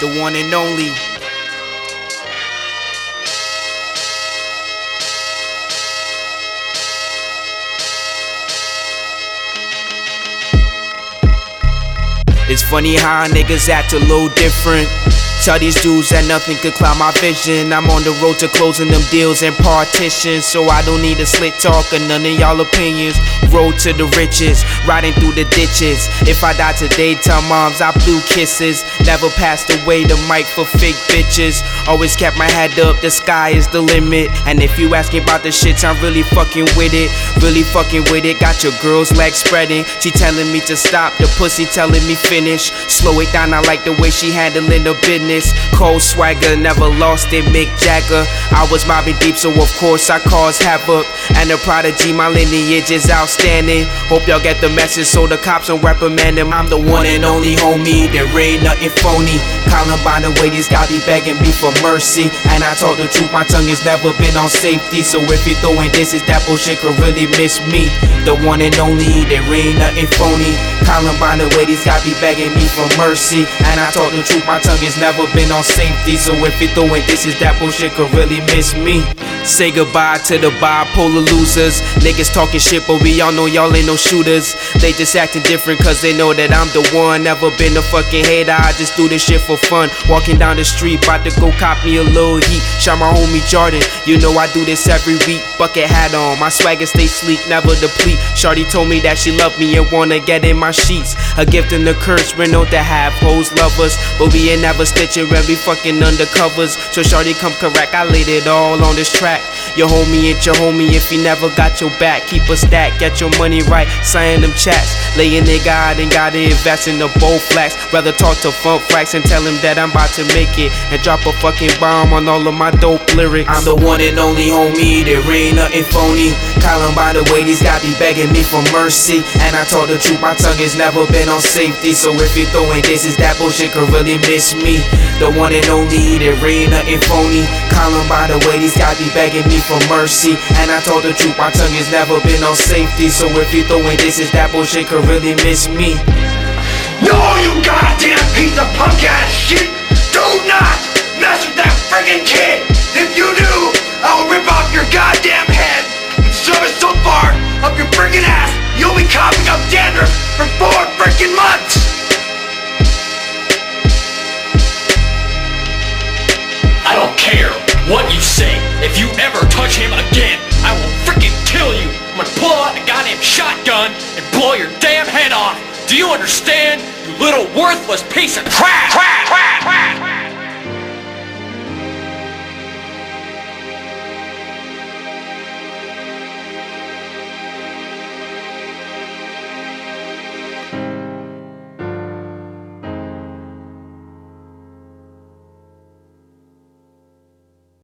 the one and only. It's funny how niggas act a little different. Tell these dudes that nothing could cloud my vision. I'm on the road to closing them deals and partitions. So I don't need a slick talk or none of y'all opinions. Road to the riches, riding through the ditches. If I die today, tell moms I blew kisses. Never passed away the mic for fake bitches. Always kept my head up, the sky is the limit. And if you asking about the shits, I'm really fucking with it. Really fucking with it. Got your girl's legs spreading. She telling me to stop, the pussy telling me finish. Slow it down, I like the way she handling the business. Cold swagger, never lost it, Mick Jagger. I was mobbing deep, so of course I caused havoc. And the prodigy, my lineage is outstanding. Hope y'all get the message, so the cops don't reprimand him. I'm the one and only homie, there ain't nothing phony. Columbine the way these guys be begging me for mercy. And I talk the truth, my tongue has never been on safety. So if you're throwing this, is that bullshit could really miss me. The one and only, there ain't nothing phony. Columbine the these guys be begging me for mercy. And I talk the truth, my tongue has never been on safety. So if you're throwing this, is that bullshit could really miss me. Say goodbye to the bipolar losers. Niggas talking shit, but we all know y'all ain't no shooters. They just acting different cause they know that I'm the one. Never been a fucking hater, I just do this shit for fun. Walking down the street, bout to go cop me a little heat. Shot my homie Jordan, you know I do this every week. Bucket hat on, my swagger stay sleek, never deplete. Shorty told me that she loved me and wanna get in my sheets. A gift and a curse, we know to have hoes lovers. But we ain't never stitching we fucking undercovers. So Shorty come correct, I laid it all on this track. Your homie ain't your homie if he never got your back. Keep a stack, get your money right, sign them chats. Lay a out and gotta invest in the bold flax. Rather talk to Funk Frax and tell him that I'm about to make it. And drop a fucking bomb on all of my dope lyrics. I'm the one and only homie, there ain't nothing phony. Columbine the way these guys be begging me for mercy. And I told the truth, my tongue has never been on safety. So if you're throwing this, is that bullshit could really miss me. The one and only, there ain't nothing phony. Columbine the way these guys be begging me for mercy. And I told the truth, my tongue has never been on safety. So if you're throwing this, is that bullshit could really miss me. No, you goddamn piece of punk ass shit! Do not mess with that friggin' kid! If you do, I'll rip off your goddamn head and shove it so far up your friggin' ass you'll be coughing up dandruff for four frickin' months! I don't care what you say. If you ever touch him again, I will freaking kill you. I'm gonna pull out a goddamn shotgun and blow your damn head off. Do you understand? You little worthless piece of crap! crap.